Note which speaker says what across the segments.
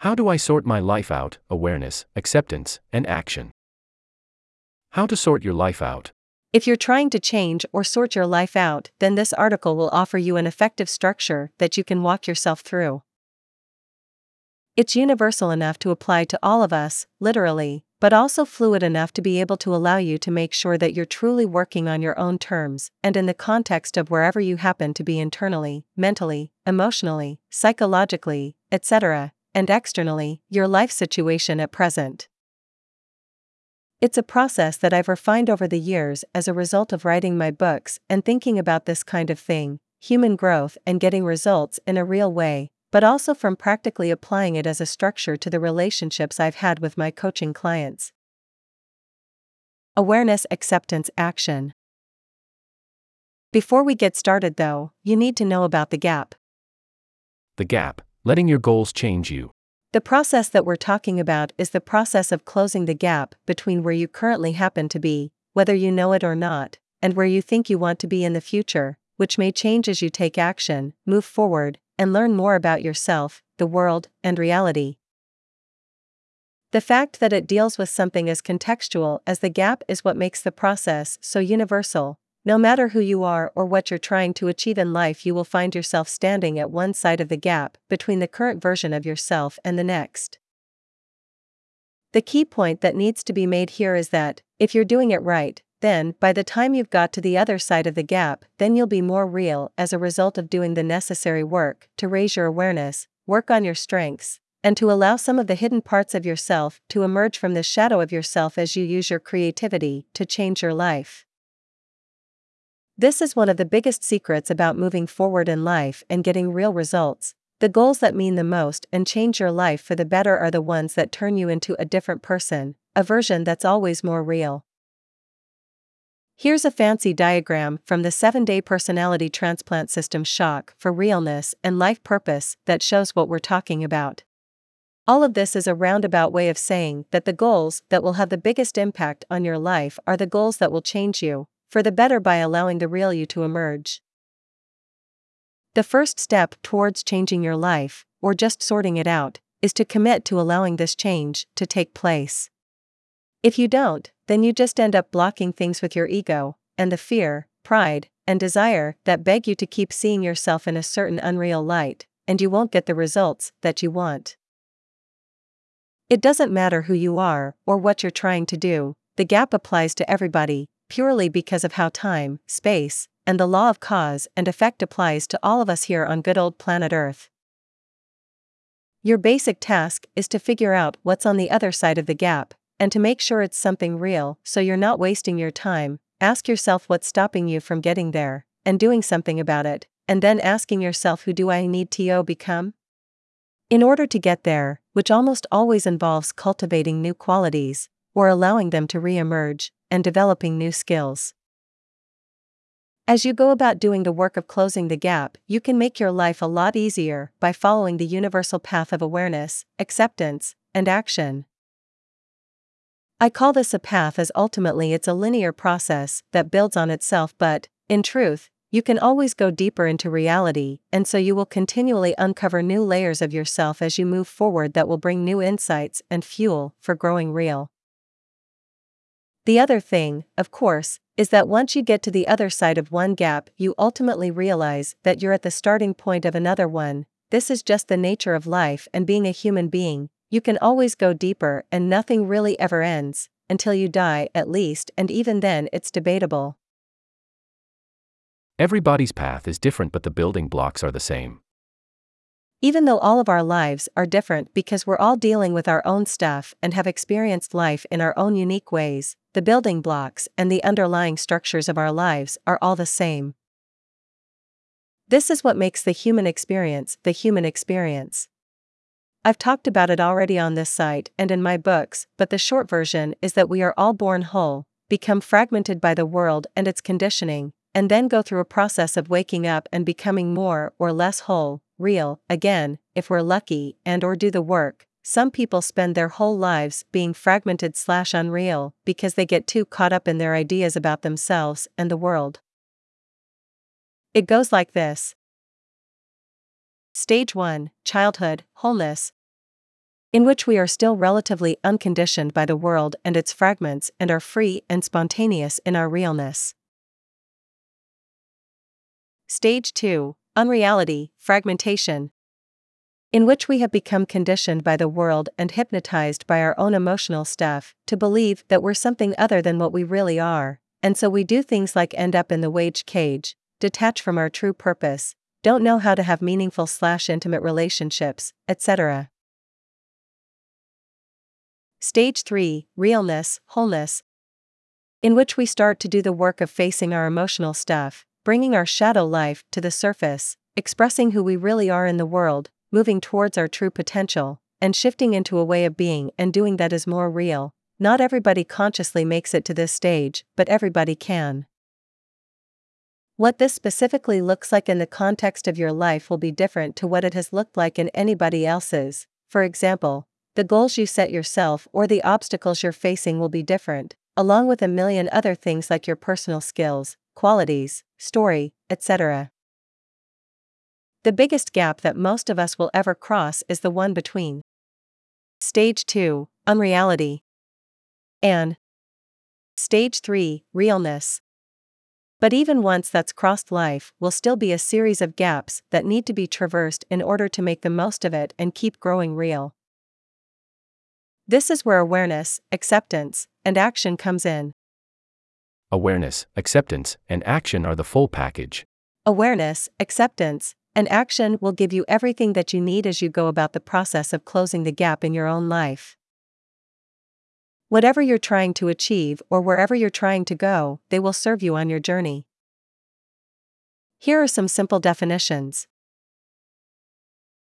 Speaker 1: How do I sort my life out? Awareness, acceptance, and action. How to sort your life out.
Speaker 2: If you're trying to change or sort your life out, then this article will offer you an effective structure that you can walk yourself through. It's universal enough to apply to all of us, literally, but also fluid enough to be able to allow you to make sure that you're truly working on your own terms and in the context of wherever you happen to be internally, mentally, emotionally, psychologically, etc., and externally, your life situation at present. It's a process that I've refined over the years as a result of writing my books and thinking about this kind of thing human growth and getting results in a real way, but also from practically applying it as a structure to the relationships I've had with my coaching clients. Awareness Acceptance Action Before we get started, though, you need to know about the gap.
Speaker 1: The gap, letting your goals change you.
Speaker 2: The process that we're talking about is the process of closing the gap between where you currently happen to be, whether you know it or not, and where you think you want to be in the future, which may change as you take action, move forward, and learn more about yourself, the world, and reality. The fact that it deals with something as contextual as the gap is what makes the process so universal. No matter who you are or what you're trying to achieve in life, you will find yourself standing at one side of the gap between the current version of yourself and the next. The key point that needs to be made here is that, if you're doing it right, then, by the time you've got to the other side of the gap, then you'll be more real as a result of doing the necessary work to raise your awareness, work on your strengths, and to allow some of the hidden parts of yourself to emerge from the shadow of yourself as you use your creativity to change your life. This is one of the biggest secrets about moving forward in life and getting real results. The goals that mean the most and change your life for the better are the ones that turn you into a different person, a version that's always more real. Here's a fancy diagram from the 7 day personality transplant system shock for realness and life purpose that shows what we're talking about. All of this is a roundabout way of saying that the goals that will have the biggest impact on your life are the goals that will change you, for the better by allowing the real you to emerge. The first step towards changing your life, or just sorting it out, is to commit to allowing this change to take place. If you don't, then you just end up blocking things with your ego, and the fear, pride, and desire that beg you to keep seeing yourself in a certain unreal light, and you won't get the results that you want. It doesn't matter who you are or what you're trying to do, the gap applies to everybody, purely because of how time, space, and the law of cause and effect applies to all of us here on good old planet Earth. Your basic task is to figure out what's on the other side of the gap, and to make sure it's something real so you're not wasting your time, ask yourself what's stopping you from getting there, and doing something about it, and then asking yourself who do I need to become? In order to get there, which almost always involves cultivating new qualities, or allowing them to re emerge, and developing new skills. As you go about doing the work of closing the gap, you can make your life a lot easier by following the universal path of awareness, acceptance, and action. I call this a path as ultimately it's a linear process that builds on itself, but, in truth, you can always go deeper into reality, and so you will continually uncover new layers of yourself as you move forward that will bring new insights and fuel for growing real. The other thing, of course, is that once you get to the other side of one gap, you ultimately realize that you're at the starting point of another one. This is just the nature of life and being a human being, you can always go deeper and nothing really ever ends, until you die at least, and even then it's debatable.
Speaker 1: Everybody's path is different, but the building blocks are the same.
Speaker 2: Even though all of our lives are different because we're all dealing with our own stuff and have experienced life in our own unique ways, the building blocks and the underlying structures of our lives are all the same. This is what makes the human experience the human experience. I've talked about it already on this site and in my books, but the short version is that we are all born whole, become fragmented by the world and its conditioning, and then go through a process of waking up and becoming more or less whole, real, again, if we're lucky and or do the work. Some people spend their whole lives being fragmented slash unreal because they get too caught up in their ideas about themselves and the world. It goes like this Stage 1 Childhood, Wholeness. in which we are still relatively unconditioned by the world and its fragments and are free and spontaneous in our realness. Stage 2 Unreality, Fragmentation, in which we have become conditioned by the world and hypnotized by our own emotional stuff to believe that we're something other than what we really are, and so we do things like end up in the wage cage, detach from our true purpose, don't know how to have meaningful slash intimate relationships, etc. Stage 3 Realness, Wholeness, in which we start to do the work of facing our emotional stuff, bringing our shadow life to the surface, expressing who we really are in the world, moving towards our true potential, and shifting into a way of being and doing that is more real. Not everybody consciously makes it to this stage, but everybody can. What this specifically looks like in the context of your life will be different to what it has looked like in anybody else's. For example, the goals you set yourself or the obstacles you're facing will be different, along with a million other things like your personal skills, qualities, story, etc. The biggest gap that most of us will ever cross is the one between Stage 2, Unreality, and Stage 3, Realness. But even once that's crossed, life will still be a series of gaps that need to be traversed in order to make the most of it and keep growing real. This is where awareness, acceptance, and action comes in.
Speaker 1: Awareness, acceptance, and action are the full package.
Speaker 2: Awareness, acceptance, and action will give you everything that you need as you go about the process of closing the gap in your own life. Whatever you're trying to achieve or wherever you're trying to go, they will serve you on your journey. Here are some simple definitions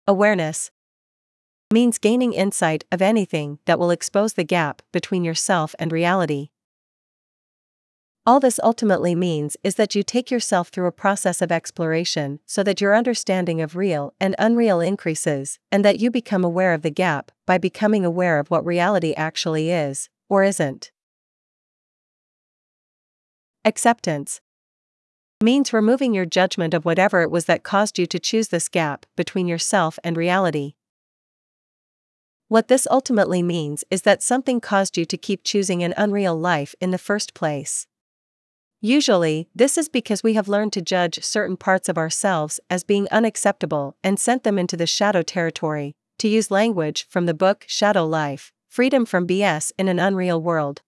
Speaker 2: Awareness means gaining insight of anything that will expose the gap between yourself and reality. All this ultimately means is that you take yourself through a process of exploration so that your understanding of real and unreal increases, and that you become aware of the gap by becoming aware of what reality actually is, or isn't. Acceptance means removing your judgment of whatever it was that caused you to choose this gap between yourself and reality. What this ultimately means is that something caused you to keep choosing an unreal life in the first place. Usually, this is because we have learned to judge certain parts of ourselves as being unacceptable and sent them into the shadow territory, to use language from the book Shadow Life Freedom from BS in an Unreal World.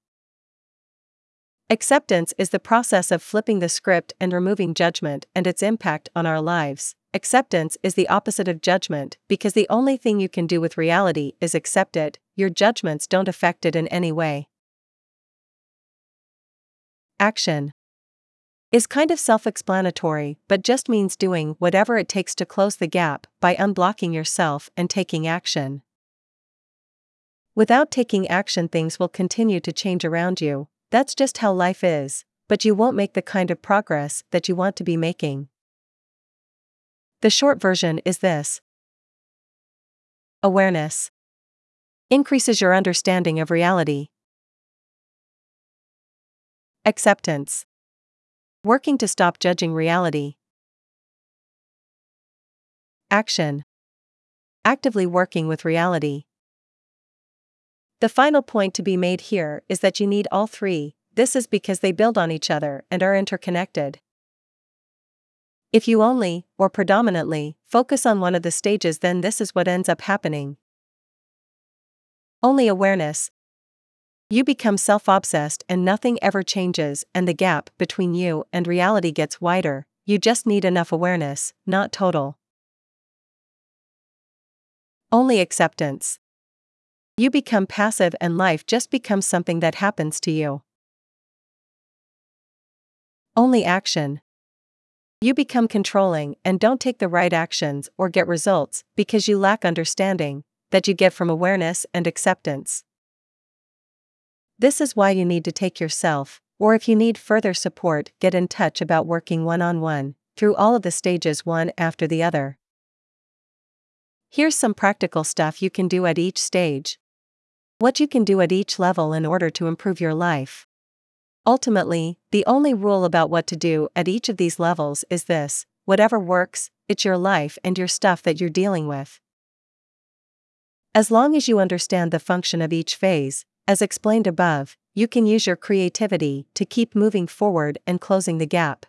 Speaker 2: Acceptance is the process of flipping the script and removing judgment and its impact on our lives. Acceptance is the opposite of judgment because the only thing you can do with reality is accept it, your judgments don't affect it in any way. Action is kind of self explanatory, but just means doing whatever it takes to close the gap by unblocking yourself and taking action. Without taking action, things will continue to change around you, that's just how life is, but you won't make the kind of progress that you want to be making. The short version is this Awareness increases your understanding of reality. Acceptance working to stop judging reality. Action actively working with reality. The final point to be made here is that you need all three, this is because they build on each other and are interconnected. If you only, or predominantly, focus on one of the stages, then this is what ends up happening. Only awareness. You become self obsessed and nothing ever changes, and the gap between you and reality gets wider. You just need enough awareness, not total. Only acceptance. You become passive and life just becomes something that happens to you. Only action. You become controlling and don't take the right actions or get results because you lack understanding that you get from awareness and acceptance. This is why you need to take yourself, or if you need further support, get in touch about working one on one through all of the stages one after the other. Here's some practical stuff you can do at each stage. What you can do at each level in order to improve your life. Ultimately, the only rule about what to do at each of these levels is this whatever works, it's your life and your stuff that you're dealing with. As long as you understand the function of each phase, as explained above, you can use your creativity to keep moving forward and closing the gap.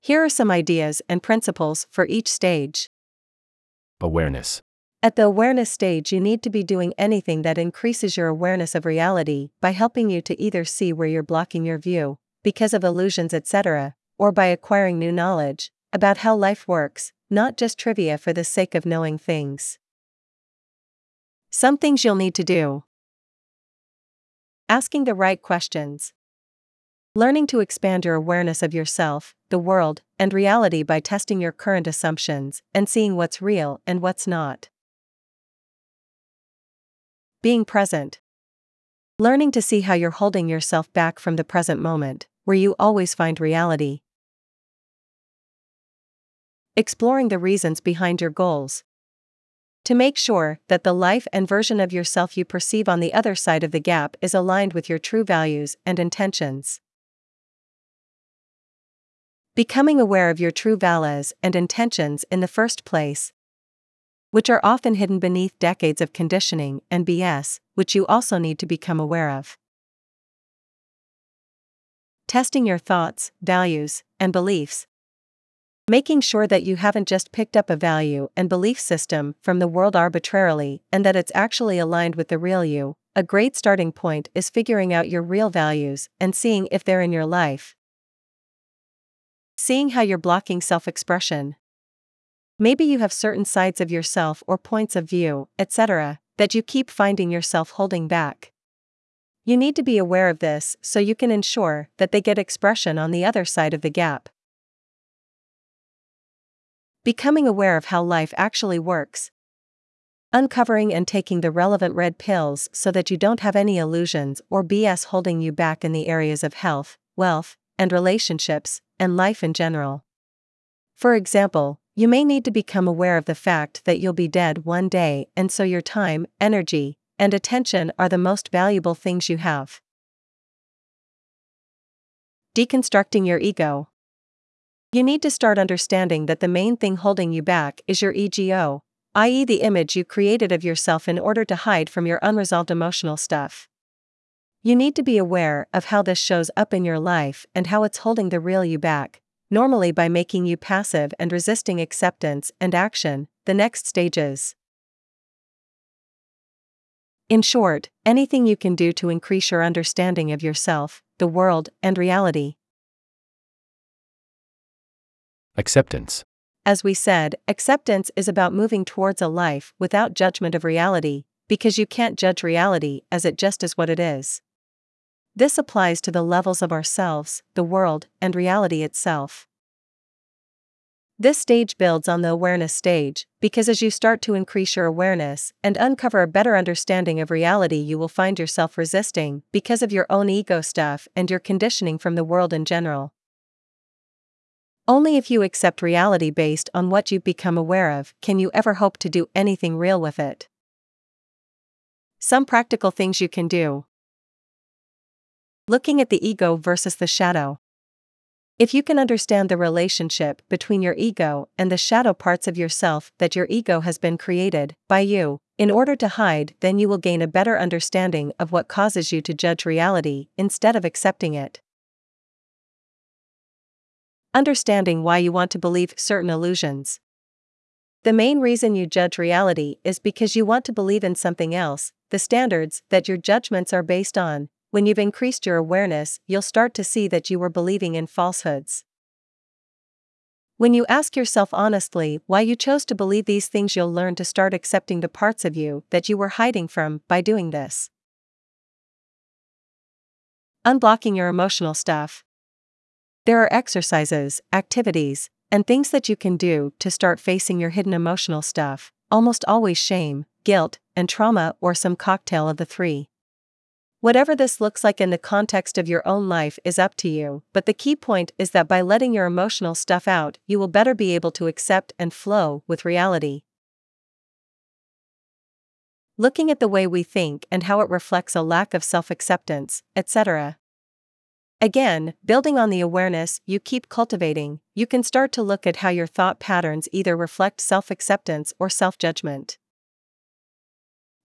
Speaker 2: Here are some ideas and principles for each stage.
Speaker 1: Awareness.
Speaker 2: At the awareness stage, you need to be doing anything that increases your awareness of reality by helping you to either see where you're blocking your view, because of illusions, etc., or by acquiring new knowledge about how life works, not just trivia for the sake of knowing things. Some things you'll need to do Asking the right questions. Learning to expand your awareness of yourself, the world, and reality by testing your current assumptions and seeing what's real and what's not. Being present. Learning to see how you're holding yourself back from the present moment, where you always find reality. Exploring the reasons behind your goals, to make sure that the life and version of yourself you perceive on the other side of the gap is aligned with your true values and intentions. Becoming aware of your true values and intentions in the first place, which are often hidden beneath decades of conditioning and BS, which you also need to become aware of. Testing your thoughts, values, and beliefs, Making sure that you haven't just picked up a value and belief system from the world arbitrarily and that it's actually aligned with the real you. A great starting point is figuring out your real values and seeing if they're in your life. Seeing how you're blocking self expression. Maybe you have certain sides of yourself or points of view, etc., that you keep finding yourself holding back. You need to be aware of this so you can ensure that they get expression on the other side of the gap. Becoming aware of how life actually works. Uncovering and taking the relevant red pills so that you don't have any illusions or BS holding you back in the areas of health, wealth, and relationships, and life in general. For example, you may need to become aware of the fact that you'll be dead one day, and so your time, energy, and attention are the most valuable things you have. Deconstructing your ego. You need to start understanding that the main thing holding you back is your ego, i.e., the image you created of yourself in order to hide from your unresolved emotional stuff. You need to be aware of how this shows up in your life and how it's holding the real you back, normally by making you passive and resisting acceptance and action, the next stages. In short, anything you can do to increase your understanding of yourself, the world, and reality.
Speaker 1: Acceptance.
Speaker 2: As we said, acceptance is about moving towards a life without judgment of reality, because you can't judge reality as it just is what it is. This applies to the levels of ourselves, the world, and reality itself. This stage builds on the awareness stage, because as you start to increase your awareness and uncover a better understanding of reality, you will find yourself resisting because of your own ego stuff and your conditioning from the world in general. Only if you accept reality based on what you've become aware of can you ever hope to do anything real with it. Some practical things you can do. Looking at the ego versus the shadow. If you can understand the relationship between your ego and the shadow parts of yourself that your ego has been created by you, in order to hide, then you will gain a better understanding of what causes you to judge reality instead of accepting it. Understanding why you want to believe certain illusions. The main reason you judge reality is because you want to believe in something else, the standards that your judgments are based on. When you've increased your awareness, you'll start to see that you were believing in falsehoods. When you ask yourself honestly why you chose to believe these things, you'll learn to start accepting the parts of you that you were hiding from by doing this. Unblocking your emotional stuff. There are exercises, activities, and things that you can do to start facing your hidden emotional stuff, almost always shame, guilt, and trauma, or some cocktail of the three. Whatever this looks like in the context of your own life is up to you, but the key point is that by letting your emotional stuff out, you will better be able to accept and flow with reality. Looking at the way we think and how it reflects a lack of self acceptance, etc. Again, building on the awareness you keep cultivating, you can start to look at how your thought patterns either reflect self acceptance or self judgment.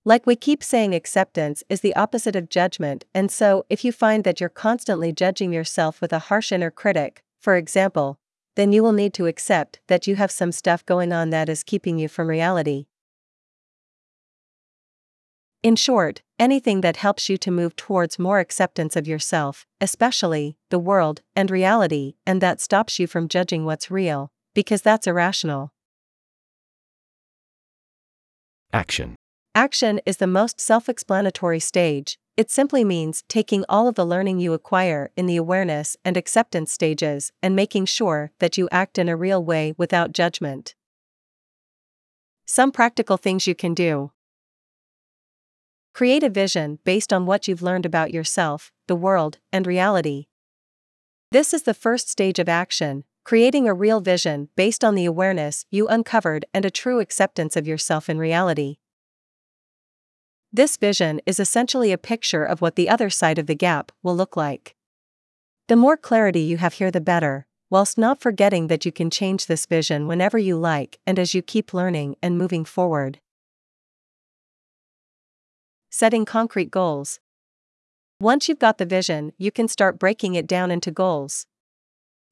Speaker 2: Like we keep saying, acceptance is the opposite of judgment, and so if you find that you're constantly judging yourself with a harsh inner critic, for example, then you will need to accept that you have some stuff going on that is keeping you from reality. In short, anything that helps you to move towards more acceptance of yourself, especially the world and reality, and that stops you from judging what's real, because that's irrational.
Speaker 1: Action.
Speaker 2: Action is the most self explanatory stage. It simply means taking all of the learning you acquire in the awareness and acceptance stages and making sure that you act in a real way without judgment. Some practical things you can do. Create a vision based on what you've learned about yourself, the world, and reality. This is the first stage of action, creating a real vision based on the awareness you uncovered and a true acceptance of yourself in reality. This vision is essentially a picture of what the other side of the gap will look like. The more clarity you have here, the better, whilst not forgetting that you can change this vision whenever you like and as you keep learning and moving forward. Setting concrete goals. Once you've got the vision, you can start breaking it down into goals.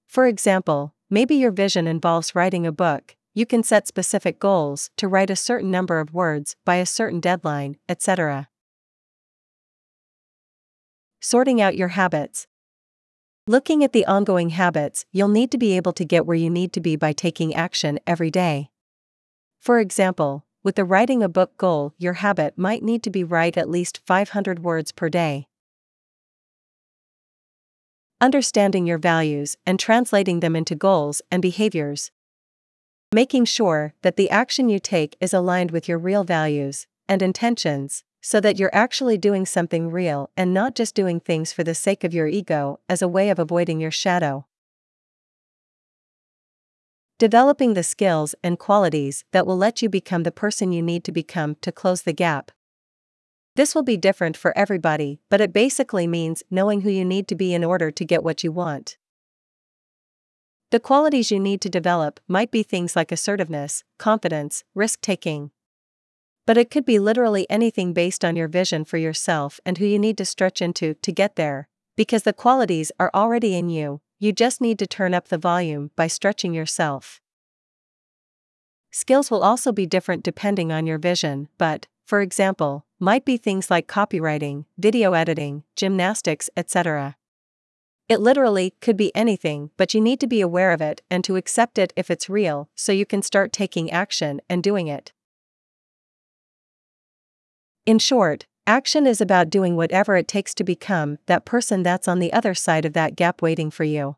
Speaker 2: For example, maybe your vision involves writing a book, you can set specific goals to write a certain number of words by a certain deadline, etc. Sorting out your habits. Looking at the ongoing habits, you'll need to be able to get where you need to be by taking action every day. For example, with the writing a book goal, your habit might need to be write at least 500 words per day. Understanding your values and translating them into goals and behaviors. Making sure that the action you take is aligned with your real values and intentions, so that you're actually doing something real and not just doing things for the sake of your ego as a way of avoiding your shadow. Developing the skills and qualities that will let you become the person you need to become to close the gap. This will be different for everybody, but it basically means knowing who you need to be in order to get what you want. The qualities you need to develop might be things like assertiveness, confidence, risk taking. But it could be literally anything based on your vision for yourself and who you need to stretch into to get there, because the qualities are already in you, you just need to turn up the volume by stretching yourself. Skills will also be different depending on your vision, but, for example, might be things like copywriting, video editing, gymnastics, etc. It literally could be anything, but you need to be aware of it and to accept it if it's real, so you can start taking action and doing it. In short, action is about doing whatever it takes to become that person that's on the other side of that gap waiting for you.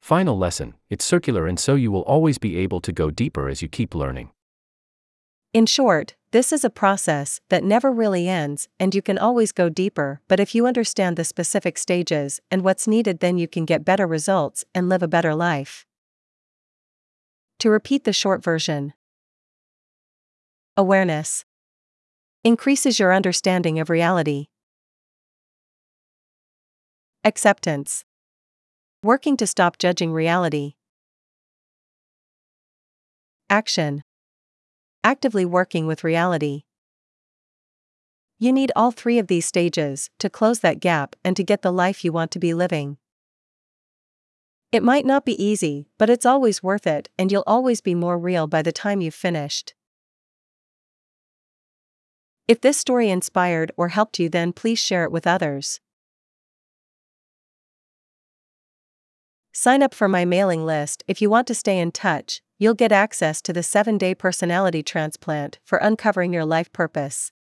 Speaker 1: Final lesson it's circular, and so you will always be able to go deeper as you keep learning.
Speaker 2: In short, this is a process that never really ends, and you can always go deeper. But if you understand the specific stages and what's needed, then you can get better results and live a better life. To repeat the short version Awareness increases your understanding of reality. Acceptance working to stop judging reality. Action actively working with reality. You need all three of these stages to close that gap and to get the life you want to be living. It might not be easy, but it's always worth it, and you'll always be more real by the time you've finished. If this story inspired or helped you, then please share it with others. Sign up for my mailing list if you want to stay in touch, you'll get access to the 7 day personality transplant for uncovering your life purpose.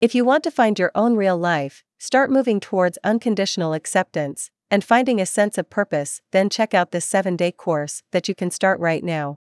Speaker 2: If you want to find your own real life, start moving towards unconditional acceptance, and finding a sense of purpose, then check out this 7 day course that you can start right now.